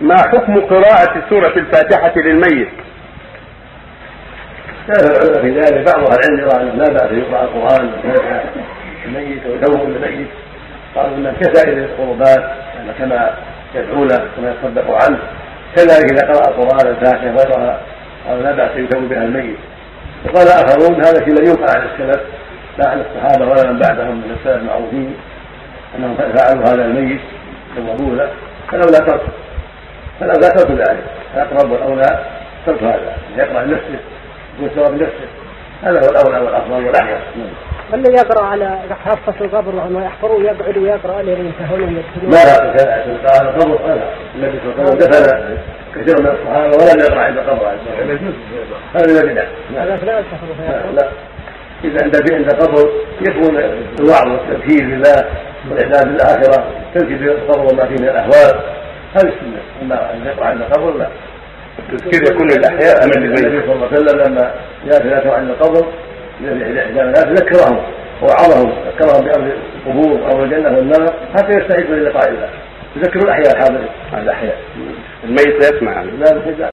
ما حكم قراءة سورة الفاتحة للميت؟ في ذلك بعض أهل العلم يرى انه لا باس يقرأ القرآن الميت ويدور الميت. قالوا إن كسائر القربات كما يدعو له كما يتصدق عنه. كذلك إذا قرأ القرآن الفاتحة غيرها قالوا لا باس يدعو بها الميت. وقال آخرون هذا شيء لم يوقع على السلف لا على الصحابة ولا من بعدهم من السلف المعروفين أنهم فعلوا هذا الميت سووه له فلولا ترك فلولا ترك ذلك. الاقرب والاولى ترك هذا. يقرأ لنفسه يكون بنفسه هذا هو الأولى والأفضل والاحيا الذي يقرأ على حافه القبر وهم يحفروا يقعد ويقرأ لين ينتهون ويدخلون ما قال القبر النبي صلى الله عليه وسلم دفن كثير من الصحابة ولم يقرأ عند القبر. هذا من البدع لا. لا إذا عند عند القبر يكون الوعظ والتذكير بالله والاعداد بالاخره تذكير بالقبر وما فيه من الأهوال. هذه السنة إما أن يقرا عند القبر لا. التذكير يكون للاحياء ام للميت؟ النبي صلى الله عليه وسلم لما جاء ثلاثة عند القبر احدى الناس ذكرهم ووعظهم ذكرهم بامر القبور أو الجنة والنار حتى يستعدوا للقاء الله يذكروا الأحياء الحاضرين. الأحياء. الميت لا يسمع لا.